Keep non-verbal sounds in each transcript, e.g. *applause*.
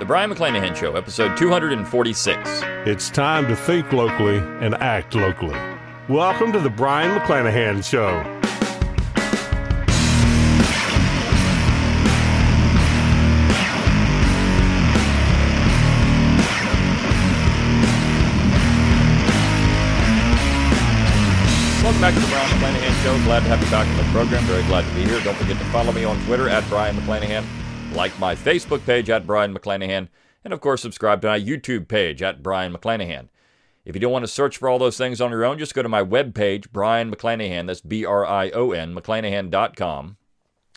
The Brion McClanahan Show, episode 246. It's time to think locally and act locally. Welcome to the Brion McClanahan Show. Welcome back to the Brion McClanahan Show. Glad to have you back on the program. Very glad to be here. Don't forget to follow me on Twitter at Brion McClanahan, like my Facebook page at Brion McClanahan, and of course, subscribe to my YouTube page at Brion McClanahan. If you don't want to search for all those things on your own, just go to my webpage, Brion McClanahan. That's B R I O N, McClanahan.com.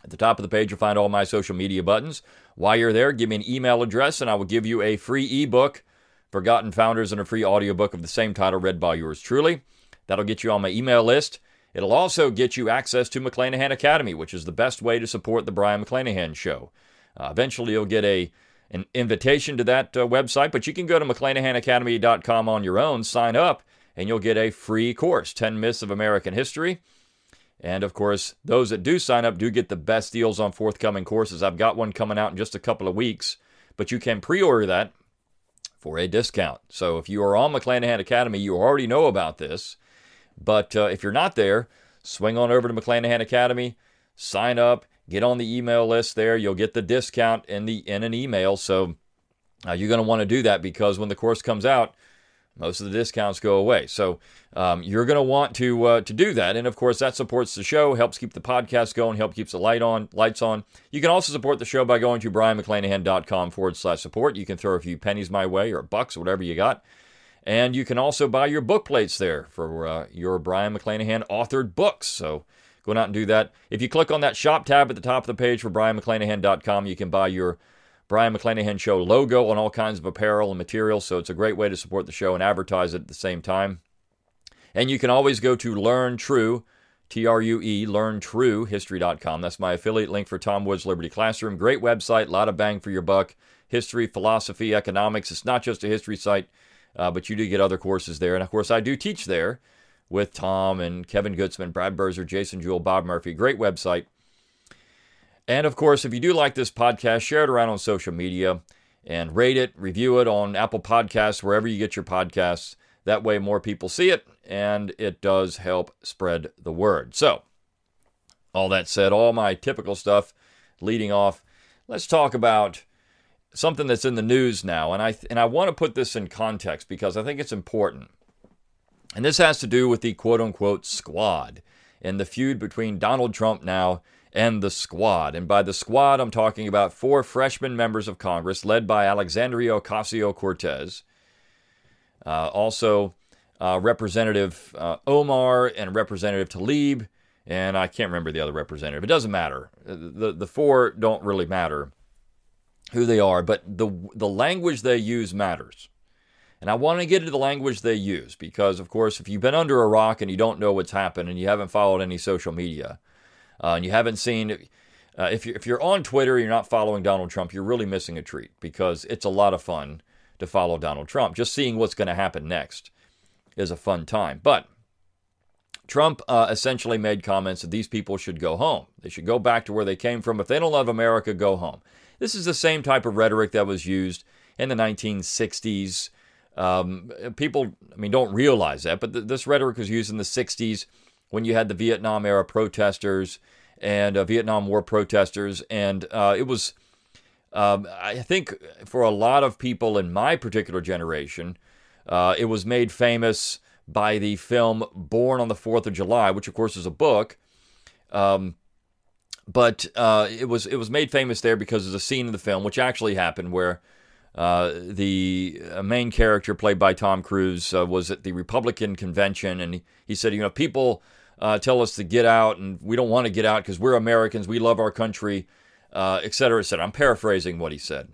At the top of the page, you'll find all my social media buttons. While you're there, give me an email address, and I will give you a free ebook, Forgotten Founders, and a free audiobook of the same title read by yours truly. That'll get you on my email list. It'll also get you access to McClanahan Academy, which is the best way to support the Brion McClanahan Show. Uh, eventually, you'll get a an invitation to that uh, website, but you can go to McClanahanacademy.com on your own, sign up, and you'll get a free course 10 Myths of American History. And of course, those that do sign up do get the best deals on forthcoming courses. I've got one coming out in just a couple of weeks, but you can pre order that for a discount. So if you are on McClanahan Academy, you already know about this. But uh, if you're not there, swing on over to McClanahan Academy, sign up, get on the email list there. You'll get the discount in the in an email. So uh, you're going to want to do that because when the course comes out, most of the discounts go away. So um, you're going to want to uh, to do that, and of course that supports the show, helps keep the podcast going, help keeps the light on, lights on. You can also support the show by going to brionmcclanahan.com forward slash support. You can throw a few pennies my way or bucks, or whatever you got. And you can also buy your book plates there for uh, your Brion McClanahan authored books. So go out and do that. If you click on that shop tab at the top of the page for brionmcclanahan.com, you can buy your Brion McClanahan Show logo on all kinds of apparel and materials. So it's a great way to support the show and advertise it at the same time. And you can always go to Learn True, T R U E, learntruehistory.com. That's my affiliate link for Tom Woods Liberty Classroom. Great website, a lot of bang for your buck. History, philosophy, economics. It's not just a history site uh, but you do get other courses there. And of course, I do teach there with Tom and Kevin Gutzman, Brad Birzer, Jason Jewell, Bob Murphy. Great website. And of course, if you do like this podcast, share it around on social media and rate it, review it on Apple Podcasts, wherever you get your podcasts. That way, more people see it, and it does help spread the word. So, all that said, all my typical stuff leading off, let's talk about something that's in the news now, and I and I want to put this in context because I think it's important. And this has to do with the quote unquote squad and the feud between Donald Trump now and the squad. And by the squad, I'm talking about four freshman members of Congress led by Alexandria Ocasio Cortez. Uh, also, uh, Representative uh, Omar and Representative Tlaib, and I can't remember the other representative. It doesn't matter. The, the four don't really matter who they are, but the the language they use matters. And I want to get into the language they use because, of course, if you've been under a rock and you don't know what's happened and you haven't followed any social media uh, and you haven't seen, uh, if, you're, if you're on Twitter you're not following Donald Trump, you're really missing a treat because it's a lot of fun to follow Donald Trump. Just seeing what's going to happen next is a fun time. But Trump uh, essentially made comments that these people should go home. They should go back to where they came from. If they don't love America, go home. This is the same type of rhetoric that was used in the 1960s. Um, people, I mean, don't realize that, but th- this rhetoric was used in the 60s when you had the Vietnam era protesters and uh, Vietnam War protesters. And uh, it was, um, I think, for a lot of people in my particular generation, uh, it was made famous by the film Born on the Fourth of July, which, of course, is a book. Um, but uh, it was it was made famous there because of a scene in the film which actually happened where uh, the uh, main character played by Tom Cruise uh, was at the Republican convention and he, he said, you know, people tell us to get out and we don't want to get out because we're Americans, we love our country, et cetera, et cetera. I'm paraphrasing what he said.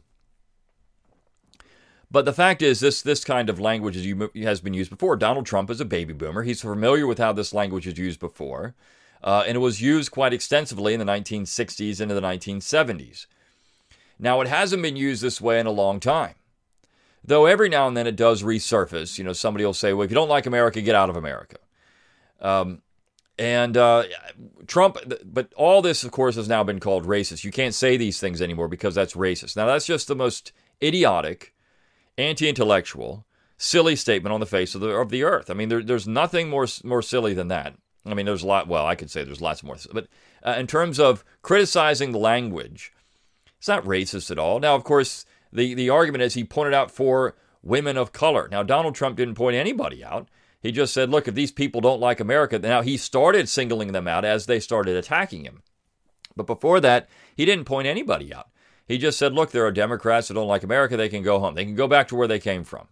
But the fact is, this this kind of language has been used before. Donald Trump is a baby boomer. He's familiar with how this language is used before uh, and it was used quite extensively in the 1960s into the 1970s. Now, it hasn't been used this way in a long time. Though every now and then it does resurface. You know, somebody will say, well, if you don't like America, get out of America. Um, and uh, Trump, but all this, of course, has now been called racist. You can't say these things anymore because that's racist. Now, that's just the most idiotic, anti-intellectual, silly statement on the face of the of the earth. I mean, there, there's nothing more more silly than that. I mean, there's a lot. Well, I could say there's lots more, but uh, in terms of criticizing the language, it's not racist at all. Now, of course, the the argument is he pointed out four women of color. Now, Donald Trump didn't point anybody out. He just said, look, if these people don't like America, now he started singling them out as they started attacking him. But before that, he didn't point anybody out. He just said, look, there are Democrats that don't like America. They can go home. They can go back to where they came from.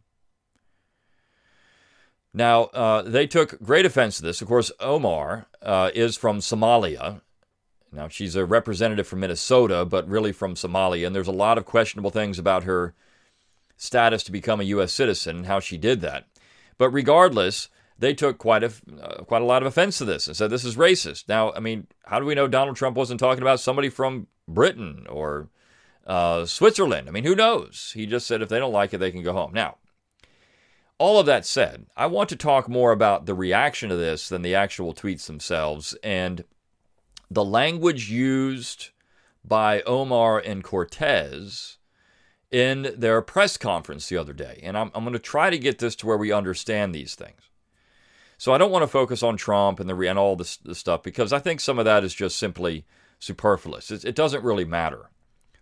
Now, uh, they took great offense to this. Of course, Omar uh, is from Somalia. Now, she's a representative from Minnesota, but really from Somalia. And there's a lot of questionable things about her status to become a U.S. citizen and how she did that. But regardless, they took quite a uh, quite a lot of offense to this and said this is racist. Now, I mean, how do we know Donald Trump wasn't talking about somebody from Britain or uh, Switzerland? I mean, who knows? He just said if they don't like it, they can go home. Now, all of that said, I want to talk more about the reaction to this than the actual tweets themselves and the language used by Omar and Cortez in their press conference the other day. And I'm, I'm going to try to get this to where we understand these things. So I don't want to focus on Trump and the and all this, this stuff because I think some of that is just simply superfluous. It, it doesn't really matter.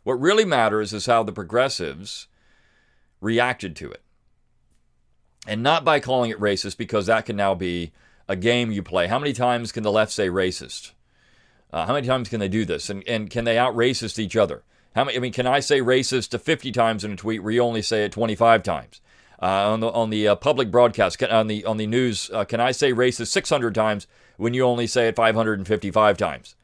What really matters is how the progressives reacted to it, and not by calling it racist because that can now be a game you play. How many times can the left say racist? Uh, how many times can they do this? And and can they out racist each other? How many? I mean, can I say racist to 50 times in a tweet where you only say it 25 times? uh, on the on the uh, public broadcast on the on the news. Uh, can I say racist 600 times when you only say it 555 times?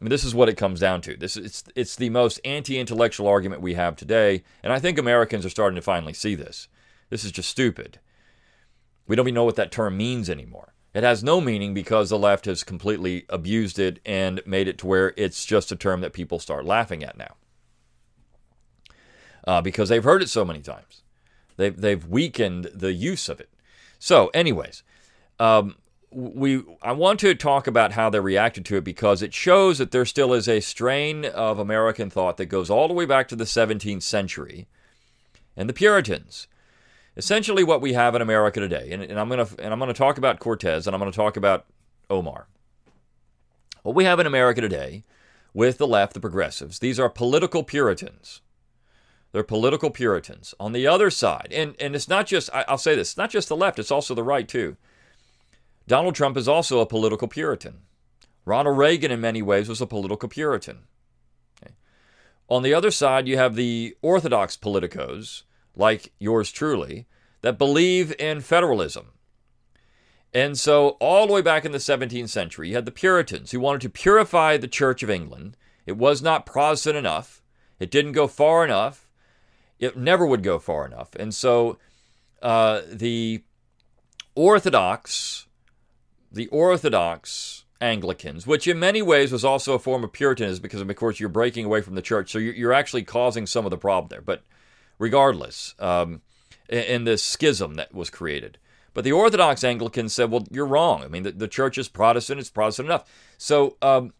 I mean, this is what it comes down to. This it's it's the most anti-intellectual argument we have today, and I think Americans are starting to finally see this. This is just stupid. We don't even know what that term means anymore. It has no meaning because the left has completely abused it and made it to where it's just a term that people start laughing at now. Uh, because they've heard it so many times. They've, they've weakened the use of it. So, anyways, um, we I want to talk about how they reacted to it because it shows that there still is a strain of American thought that goes all the way back to the 17th century and the Puritans. Essentially, what we have in America today, and, and I'm gonna and I'm gonna talk about Cortez and I'm gonna talk about Omar. What we have in America today, with the left, the progressives, these are political Puritans. They're political Puritans. On the other side, and, and it's not just, I, will say this, it's not just the left, it's also the right too. Donald Trump is also a political Puritan. Ronald Reagan, in many ways, was a political Puritan. Okay. On the other side, you have the orthodox politicos, like yours truly, that believe in federalism. And so, all the way back in the 17th century, you had the Puritans who wanted to purify the Church of England. It was not Protestant enough, it didn't go far enough it never would go far enough. And so uh, the Orthodox, the Orthodox Anglicans, which in many ways was also a form of Puritanism because, of course, you're breaking away from the church. So you're actually causing some of the problem there. But regardless, um, in this schism that was created. But the Orthodox Anglicans said, well, you're wrong. I mean, the, the church is Protestant, it's Protestant enough. So um,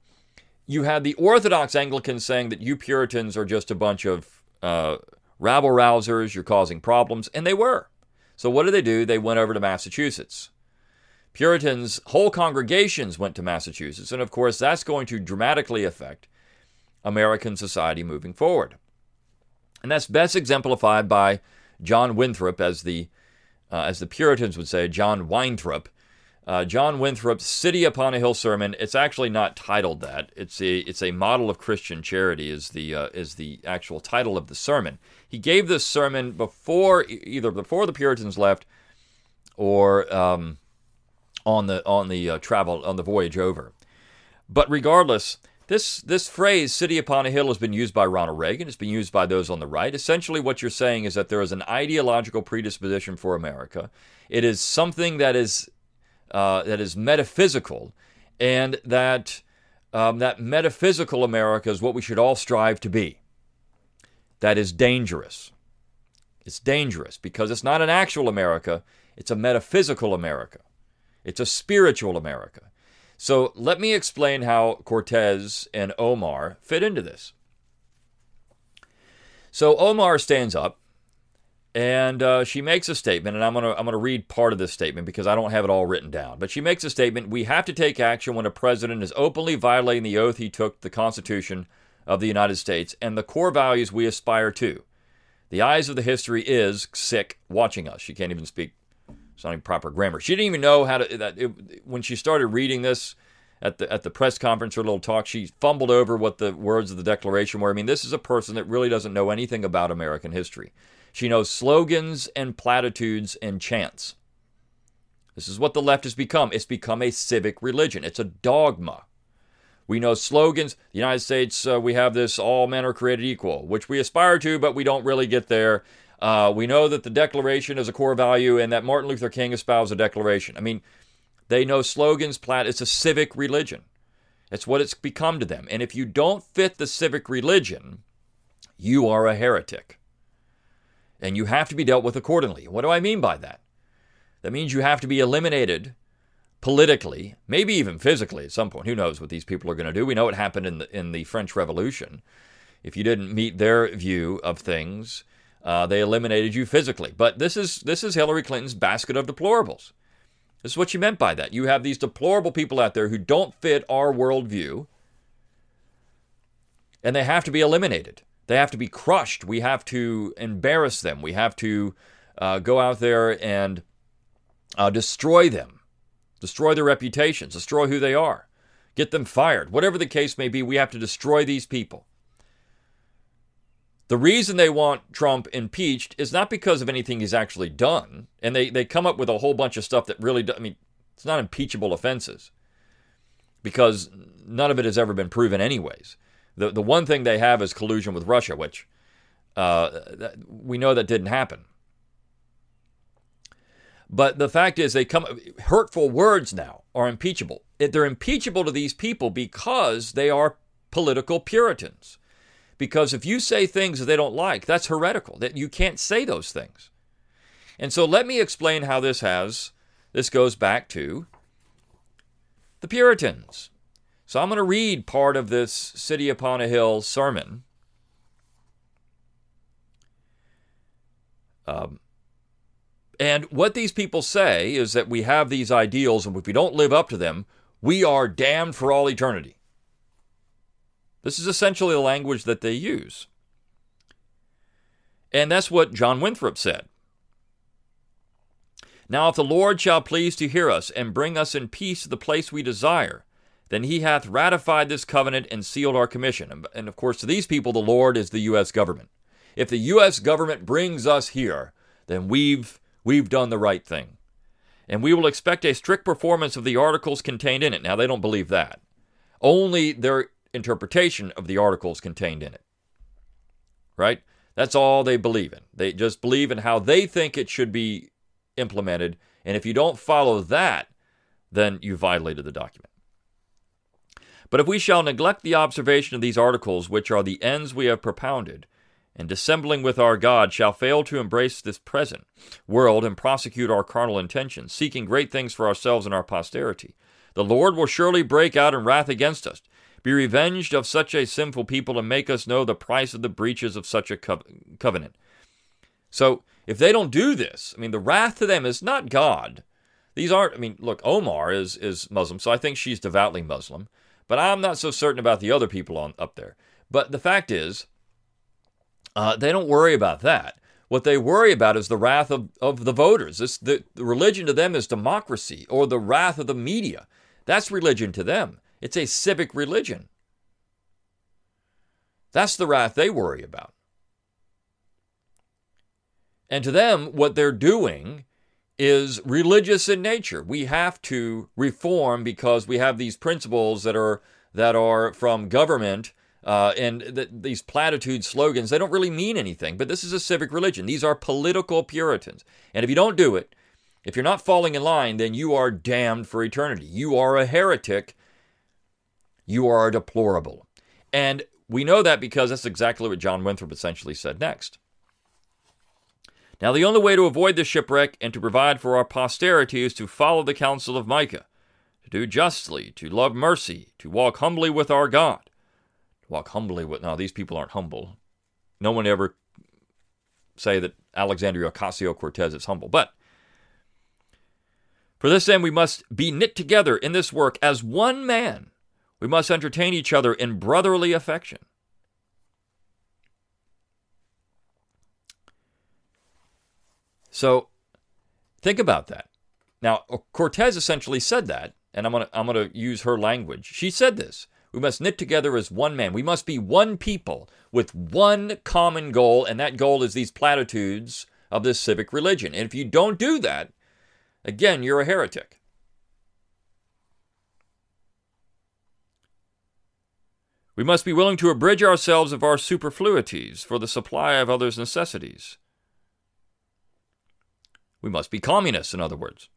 you had the Orthodox Anglicans saying that you Puritans are just a bunch of uh, rabble rousers, you're causing problems, and they were. So what did they do? They went over to Massachusetts. Puritans' whole congregations went to Massachusetts, and of course, that's going to dramatically affect American society moving forward. And that's best exemplified by John Winthrop, as the uh, as the Puritans would say, John Winthrop, uh, John Winthrop's City Upon a Hill sermon. It's actually not titled that. It's a it's a model of Christian charity is the uh, is the actual title of the sermon. He gave this sermon before either before the Puritans left or um, on the on the uh, travel on the voyage over. But regardless, this this phrase "city upon a hill" has been used by Ronald Reagan. It's been used by those on the right. Essentially, what you're saying is that there is an ideological predisposition for America. It is something that is uh, that is metaphysical, and that um, that metaphysical America is what we should all strive to be. That is dangerous. It's dangerous because it's not an actual America, it's a metaphysical America. It's a spiritual America. So let me explain how Cortez and Omar fit into this. So Omar stands up and uh, she makes a statement, and I'm gonna I'm gonna read part of this statement because I don't have it all written down. But she makes a statement: We have to take action when a president is openly violating the oath he took, to the Constitution of the United States, and the core values we aspire to. The eyes of the history is sick watching us. She can't even speak. It's not even proper grammar. She didn't even know how to. That it, when she started reading this at the at the press conference, her little talk, she fumbled over what the words of the Declaration were. I mean, this is a person that really doesn't know anything about American history. She knows slogans and platitudes and chants. This is what the left has become. It's become a civic religion, it's a dogma. We know slogans. The United States, uh, we have this all men are created equal, which we aspire to, but we don't really get there. Uh, we know that the Declaration is a core value and that Martin Luther King espoused the Declaration. I mean, they know slogans, plat. It's a civic religion. It's what it's become to them. And if you don't fit the civic religion, you are a heretic and you have to be dealt with accordingly. What do I mean by that? That means you have to be eliminated politically, maybe even physically at some point. Who knows what these people are going to do? We know what happened in the, in the French Revolution. If you didn't meet their view of things, uh, they eliminated you physically. But this is this is Hillary Clinton's basket of deplorables. This is what she meant by that. You have these deplorable people out there who don't fit our worldview, and they have to be eliminated. They have to be crushed. We have to embarrass them. We have to uh, go out there and uh, destroy them, destroy their reputations, destroy who they are, get them fired. Whatever the case may be, we have to destroy these people. The reason they want Trump impeached is not because of anything he's actually done. And they, they come up with a whole bunch of stuff that really, do, I mean, it's not impeachable offenses because none of it has ever been proven, anyways. The the one thing they have is collusion with Russia, which uh, we know that didn't happen. But the fact is, they come hurtful words now are impeachable. They're impeachable to these people because they are political Puritans. Because if you say things that they don't like, that's heretical. That you can't say those things. And so let me explain how this has this goes back to the Puritans. So I'm going to read part of this City Upon a Hill sermon. Um, and what these people say is that we have these ideals, and if we don't live up to them, we are damned for all eternity. This is essentially the language that they use. And that's what John Winthrop said. Now, if the Lord shall please to hear us and bring us in peace to the place we desire, then he hath ratified this covenant and sealed our commission. And of course, to these people, the Lord is the U.S. government. If the U.S. government brings us here, then we've, we've done the right thing. And we will expect a strict performance of the articles contained in it. Now, they don't believe that. Only their interpretation of the articles contained in it. Right? That's all they believe in. They just believe in how they think it should be implemented. And if you don't follow that, then you violated the document. But if we shall neglect the observation of these articles, which are the ends we have propounded, and dissembling with our God shall fail to embrace this present world and prosecute our carnal intentions, seeking great things for ourselves and our posterity, the Lord will surely break out in wrath against us, be revenged of such a sinful people, and make us know the price of the breaches of such a co- covenant. So, if they don't do this, I mean, the wrath to them is not God. These aren't, I mean, look, Omar is, is Muslim, so I think she's devoutly Muslim. But I'm not so certain about the other people on up there. But the fact is, uh, they don't worry about that. What they worry about is the wrath of, of the voters. This, the, the religion to them is democracy or the wrath of the media. That's religion to them. It's a civic religion. That's the wrath they worry about. And to them, what they're doing is religious in nature. We have to reform because we have these principles that are that are from government uh, and th- these platitude slogans. They don't really mean anything. But this is a civic religion. These are political Puritans. And if you don't do it, if you're not falling in line, then you are damned for eternity. You are a heretic. You are deplorable. And we know that because that's exactly what John Winthrop essentially said next. Now, the only way to avoid this shipwreck and to provide for our posterity is to follow the counsel of Micah, to do justly, to love mercy, to walk humbly with our God. Walk humbly with. Now, these people aren't humble. No one ever say that Alexandria Ocasio Cortez is humble. But for this end, we must be knit together in this work as one man. We must entertain each other in brotherly affection. So think about that. Now, uh, Cortez essentially said that, and I'm going to I'm going to use her language. She said this. We must knit together as one man. We must be one people with one common goal, and that goal is these platitudes of this civic religion. And if you don't do that, again, you're a heretic. We must be willing to abridge ourselves of our superfluities for the supply of others' necessities. We must be communists, in other words.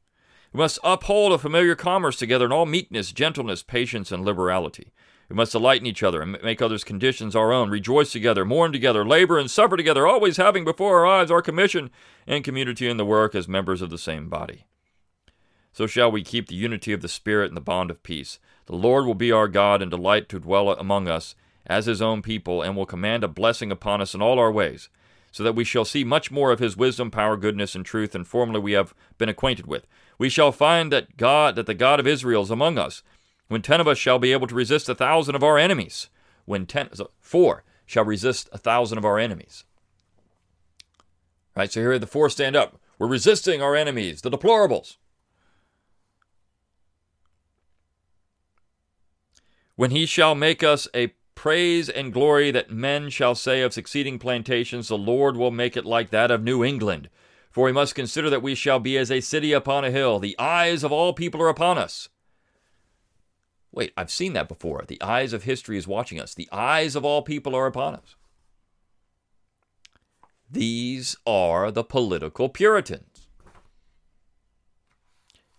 We must uphold a familiar commerce together in all meekness, gentleness, patience, and liberality. We must delight in each other and make others' conditions our own, rejoice together, mourn together, labor and suffer together, always having before our eyes our commission and community in the work as members of the same body. So shall we keep the unity of the Spirit and the bond of peace. The Lord will be our God and delight to dwell among us as his own people, and will command a blessing upon us in all our ways so that we shall see much more of his wisdom, power, goodness, and truth than formerly we have been acquainted with. We shall find that God, that the God of Israel is among us, when ten of us shall be able to resist a thousand of our enemies. When ten, four shall resist a thousand of our enemies. Right, so here the four stand up. We're resisting our enemies, the deplorables. When he shall make us a praise and glory that men shall say of succeeding plantations, the Lord will make it like that of New England. For we must consider that we shall be as a city upon a hill. The eyes of all people are upon us. Wait, I've seen that before. The eyes of history is watching us. The eyes of all people are upon us. These are the political Puritans.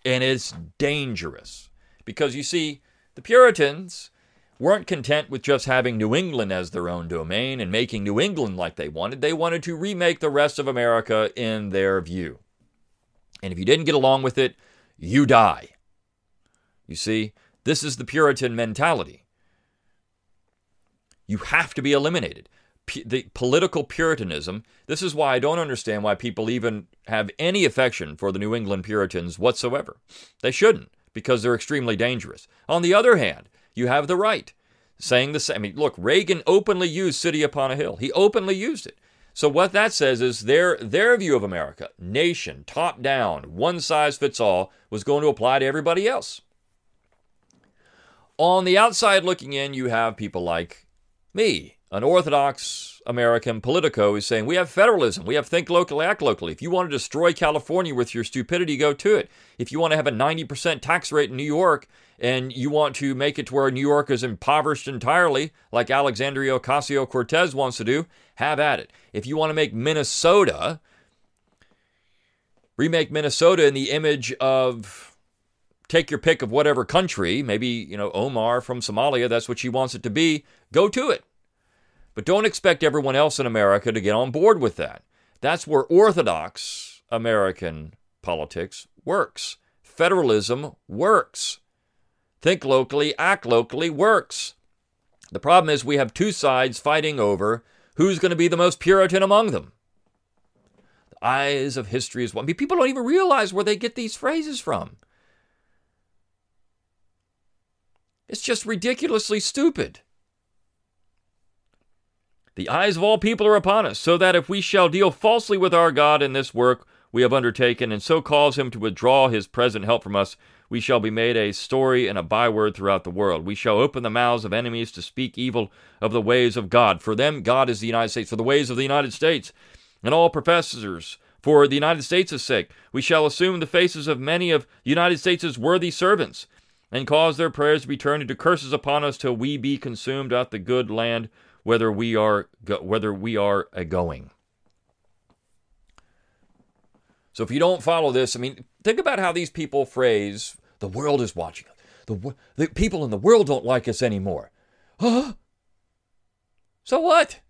And it's dangerous. Because you see, the Puritans weren't content with just having New England as their own domain and making New England like they wanted. They wanted to remake the rest of America in their view. And if you didn't get along with it, you die. You see, this is the Puritan mentality. You have to be eliminated. P- the political Puritanism, this is why I don't understand why people even have any affection for the New England Puritans whatsoever. They shouldn't, because they're extremely dangerous. On the other hand, you have the right. Saying the same. I mean, look, Reagan openly used City Upon a Hill. He openly used it. So what that says is their their view of America, nation, top down, one size fits all, was going to apply to everybody else. On the outside looking in, you have people like me, an orthodox American politico, who's saying we have federalism, we have think locally, act locally. If you want to destroy California with your stupidity, go to it. If you want to have a 90% tax rate in New York and you want to make it to where New York is impoverished entirely, like Alexandria Ocasio Cortez wants to do, have at it. If you want to make Minnesota, remake Minnesota in the image of take your pick of whatever country, maybe, you know, Omar from Somalia, that's what she wants it to be, go to it. But don't expect everyone else in America to get on board with that. That's where orthodox American politics works. Federalism works. Think locally, act locally works. The problem is we have two sides fighting over who's going to be the most Puritan among them. The eyes of history is one. I mean, people don't even realize where they get these phrases from. It's just ridiculously stupid. The eyes of all people are upon us, so that if we shall deal falsely with our God in this work we have undertaken, and so cause him to withdraw his present help from us, we shall be made a story and a byword throughout the world. We shall open the mouths of enemies to speak evil of the ways of God. For them, God is the United States, for the ways of the United States, and all professors. For the United States' sake, we shall assume the faces of many of the United States' worthy servants, and cause their prayers to be turned into curses upon us till we be consumed at the good land whether we are go- whether we are a going. So if you don't follow this, I mean, think about how these people phrase the world is watching us. The, the people in the world don't like us anymore. Huh? So what?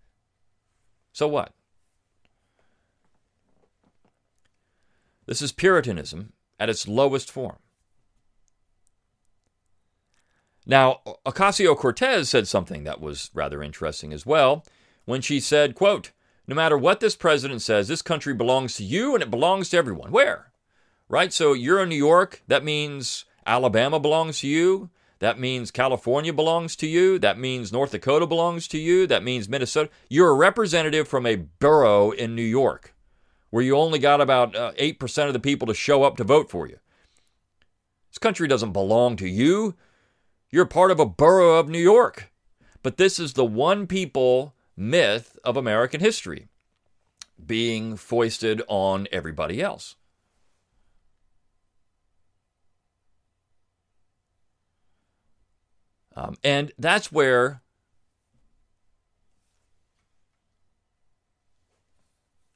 So what? This is Puritanism at its lowest form. Now, Ocasio Cortez said something that was rather interesting as well when she said, quote, no matter what this president says, this country belongs to you and it belongs to everyone. Where? Right? So you're in New York, that means Alabama belongs to you. That means California belongs to you. That means North Dakota belongs to you. That means Minnesota. You're a representative from a borough in New York where you only got about uh, 8% of the people to show up to vote for you. This country doesn't belong to you. You're part of a borough of New York. But this is the one people myth of American history being foisted on everybody else. Um, and that's where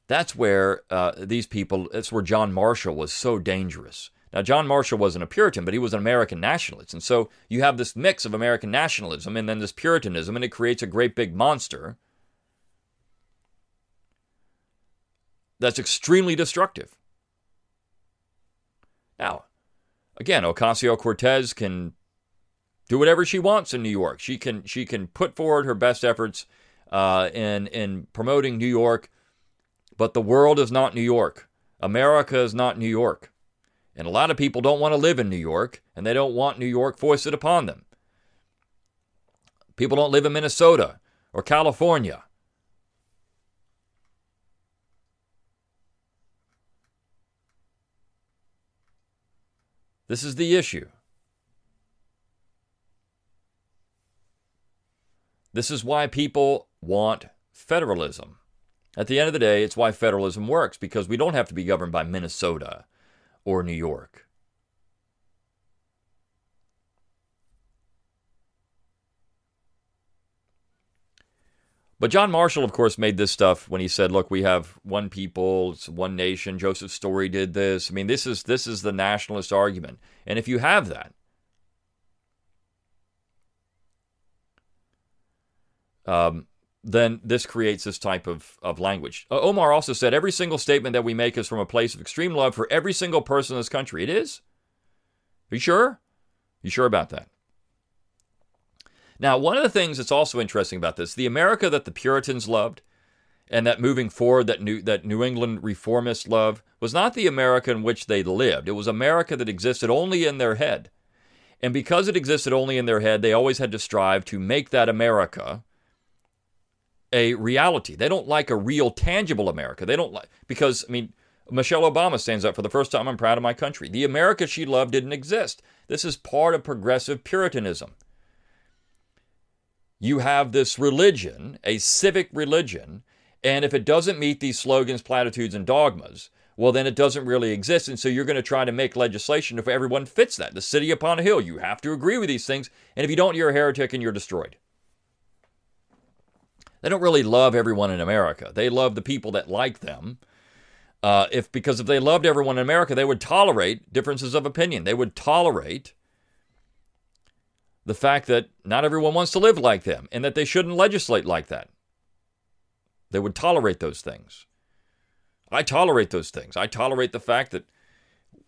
that's where uh, these people, that's where John Marshall was so dangerous. Now, John Marshall wasn't a Puritan, but he was an American nationalist. And so you have this mix of American nationalism and then this Puritanism, and it creates a great big monster that's extremely destructive. Now, again, Ocasio Cortez can do whatever she wants in New York. She can she can put forward her best efforts uh, in in promoting New York, but the world is not New York. America is not New York, and a lot of people don't want to live in New York, and they don't want New York foisted upon them. People don't live in Minnesota or California. This is the issue. This is why people want federalism. At the end of the day, it's why federalism works because we don't have to be governed by Minnesota or New York. But John Marshall, of course, made this stuff when he said, "Look, we have one people, it's one nation." Joseph Story did this. I mean, this is this is the nationalist argument. And if you have that, um, then this creates this type of, of language. Uh, Omar also said every single statement that we make is from a place of extreme love for every single person in this country. It is? Are you sure? You sure about that? Now, one of the things that's also interesting about this, the America that the Puritans loved and that moving forward that New, that New England reformists loved was not the America in which they lived. It was America that existed only in their head. And because it existed only in their head, they always had to strive to make that America a reality. They don't like a real, tangible America. They don't like, because, I mean, Michelle Obama stands up for the first time, I'm proud of my country. The America she loved didn't exist. This is part of progressive Puritanism. You have this religion, a civic religion, and if it doesn't meet these slogans, platitudes, and dogmas, well, then it doesn't really exist. And so you're going to try to make legislation if everyone fits that. The city upon a hill, you have to agree with these things. And if you don't, you're a heretic and you're destroyed. They don't really love everyone in America. They love the people that like them. Uh, if because if they loved everyone in America, they would tolerate differences of opinion. They would tolerate the fact that not everyone wants to live like them and that they shouldn't legislate like that. They would tolerate those things. I tolerate those things. I tolerate the fact that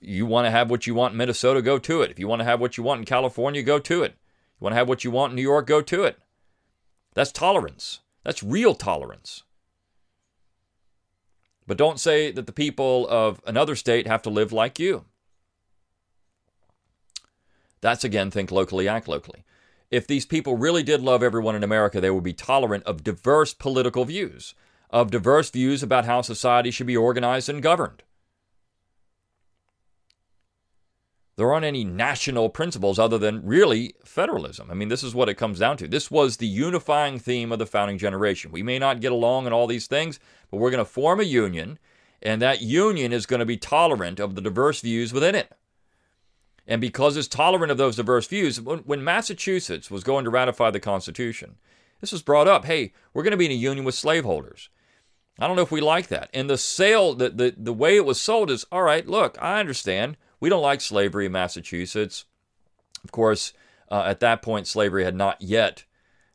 you want to have what you want in Minnesota, go to it. If you want to have what you want in California, go to it. You want to have what you want in New York, go to it. That's tolerance. That's real tolerance. But don't say that the people of another state have to live like you. That's again, think locally, act locally. If these people really did love everyone in America, they would be tolerant of diverse political views, of diverse views about how society should be organized and governed. there aren't any national principles other than really federalism. I mean, this is what it comes down to. This was the unifying theme of the founding generation. We may not get along in all these things, but we're going to form a union, and that union is going to be tolerant of the diverse views within it. And because it's tolerant of those diverse views, when Massachusetts was going to ratify the Constitution, this was brought up hey, we're going to be in a union with slaveholders. I don't know if we like that. And the sale, the, the, the way it was sold is all right, look, I understand. We don't like slavery in Massachusetts. Of course, uh, at that point, slavery had not yet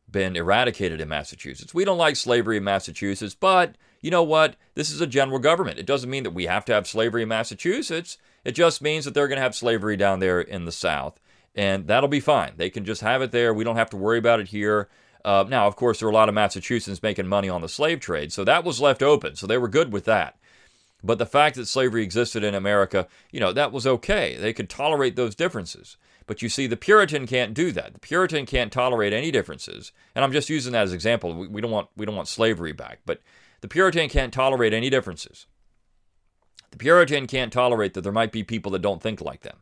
been eradicated in Massachusetts. We don't like slavery in Massachusetts, but you know what? This is a general government. It doesn't mean that we have to have slavery in Massachusetts. It just means that they're going to have slavery down there in the South, and that'll be fine. They can just have it there. We don't have to worry about it here. Uh, now, of course, there were a lot of Massachusetts making money on the slave trade, so that was left open. So they were good with that. But the fact that slavery existed in America, you know, that was okay. They could tolerate those differences. But you see, the Puritan can't do that. The Puritan can't tolerate any differences. And I'm just using that as an example. We, we don't want we don't want slavery back, but the Puritan can't tolerate any differences. The Puritan can't tolerate that there might be people that don't think like them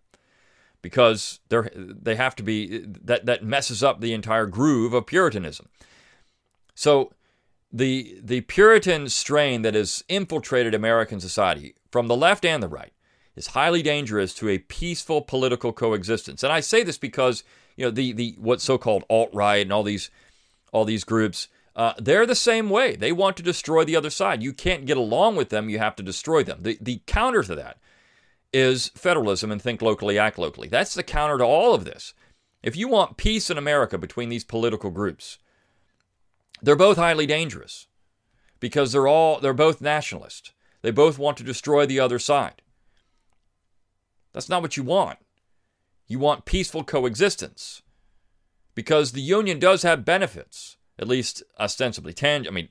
because they're, they have to be that that messes up the entire groove of Puritanism. So the the Puritan strain that has infiltrated American society from the left and the right is highly dangerous to a peaceful political coexistence. And I say this because you know the the what so-called alt-right and all these all these groups uh, they're the same way. They want to destroy the other side. You can't get along with them. You have to destroy them. The the counter to that is federalism and think locally, act locally. That's the counter to all of this. If you want peace in America between these political groups, they're both highly dangerous because they're all they're both nationalist. They both want to destroy the other side. That's not what you want. You want peaceful coexistence because the union does have benefits, at least ostensibly. Tang- I mean,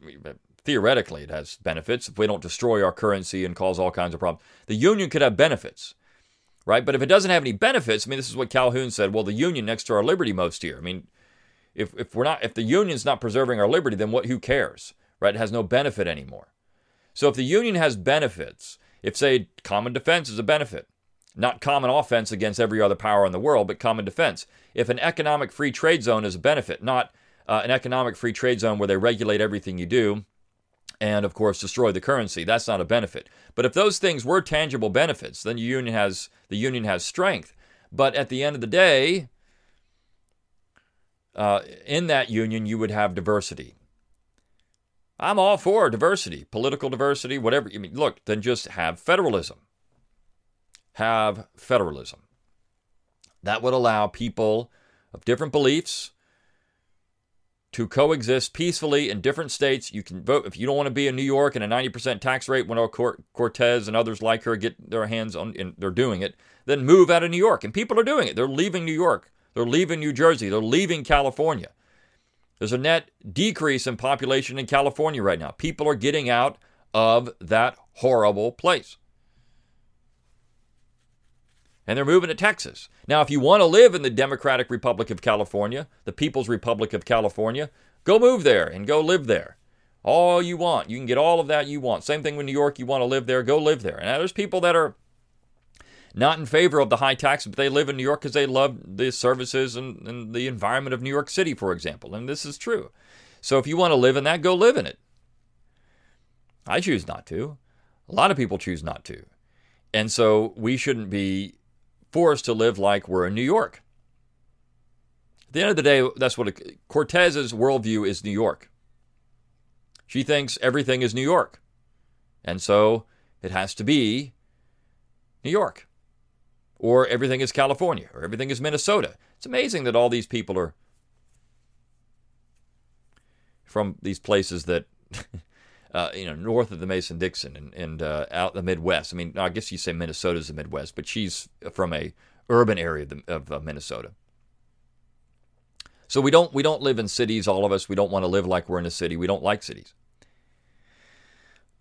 theoretically, it has benefits if we don't destroy our currency and cause all kinds of problems. The union could have benefits, right? But if it doesn't have any benefits, I mean, this is what Calhoun said. Well, the union next to our liberty most here. I mean, if, if we're not if the union's not preserving our liberty, then what who cares? Right? It has no benefit anymore. So if the union has benefits, if say common defense is a benefit, not common offense against every other power in the world, but common defense. If an economic free trade zone is a benefit, not uh, an economic free trade zone where they regulate everything you do and of course destroy the currency, that's not a benefit. But if those things were tangible benefits, then the union has the union has strength. But at the end of the day, uh, in that union, you would have diversity. I'm all for diversity, political diversity, whatever. I mean, look, then just have federalism. Have federalism. That would allow people of different beliefs to coexist peacefully in different states. You can vote if you don't want to be in New York and a 90% tax rate when Cortez and others like her get their hands on, and they're doing it, then move out of New York. And people are doing it. They're leaving New York they're leaving New Jersey. They're leaving California. There's a net decrease in population in California right now. People are getting out of that horrible place. And they're moving to Texas. Now, if you want to live in the Democratic Republic of California, the People's Republic of California, go move there and go live there. All you want. You can get all of that you want. Same thing with New York. You want to live there, go live there. And there's people that are not in favor of the high tax, but they live in New York because they love the services and, and the environment of New York City, for example. And this is true. So if you want to live in that, go live in it. I choose not to. A lot of people choose not to. And so we shouldn't be forced to live like we're in New York. At the end of the day, that's what it, Cortez's worldview is New York. She thinks everything is New York. And so it has to be New York or everything is California, or everything is Minnesota. It's amazing that all these people are from these places that, *laughs* uh, you know, north of the Mason Dixon and, and uh, out the Midwest. I mean, I guess you say Minnesota's the Midwest, but she's from a urban area of, the, of uh, Minnesota. So we don't we don't live in cities. All of us we don't want to live like we're in a city. We don't like cities.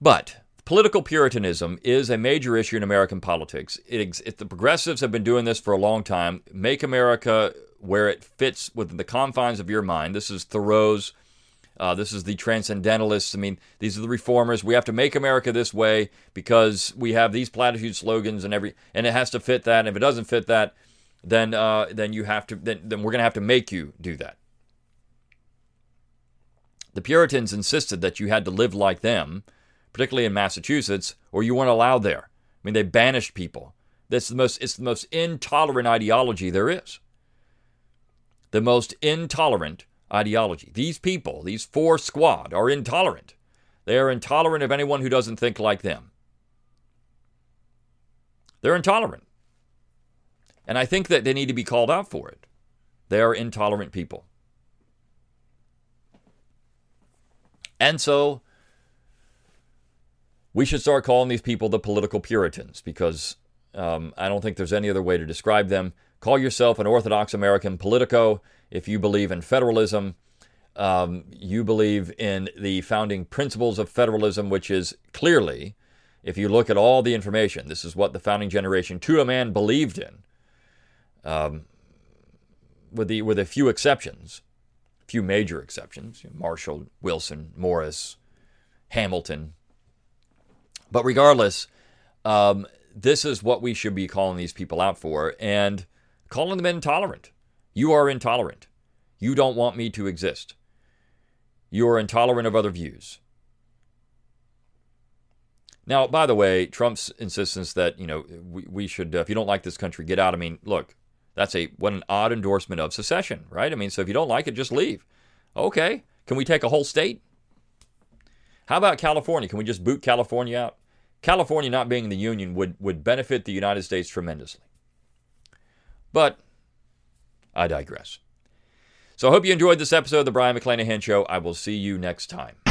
But Political Puritanism is a major issue in American politics. It, it, the progressives have been doing this for a long time. Make America where it fits within the confines of your mind. This is Thoreau's. Uh, this is the transcendentalists. I mean, these are the reformers. We have to make America this way because we have these platitude slogans and every, and it has to fit that. And if it doesn't fit that, then uh, then you have to then, then we're going to have to make you do that. The Puritans insisted that you had to live like them particularly in Massachusetts, or you weren't allowed there. I mean, they banished people. That's the most, it's the most intolerant ideology there is. The most intolerant ideology. These people, these four squad, are intolerant. They are intolerant of anyone who doesn't think like them. They're intolerant. And I think that they need to be called out for it. They are intolerant people. And so we should start calling these people the political Puritans because um, I don't think there's any other way to describe them. Call yourself an Orthodox American politico if you believe in federalism. Um, you believe in the founding principles of federalism, which is clearly, if you look at all the information, this is what the founding generation to a man believed in, um, with the with a few exceptions, a few major exceptions: Marshall, Wilson, Morris, Hamilton. But regardless, um, this is what we should be calling these people out for, and calling them intolerant. You are intolerant. You don't want me to exist. You are intolerant of other views. Now, by the way, Trump's insistence that you know we, we should, uh, if you don't like this country, get out. I mean, look, that's a what an odd endorsement of secession, right? I mean, so if you don't like it, just leave. Okay, can we take a whole state? How about California? Can we just boot California out? California not being in the Union would, would benefit the United States tremendously. But I digress. So I hope you enjoyed this episode of the Brion McClanahan Show. I will see you next time.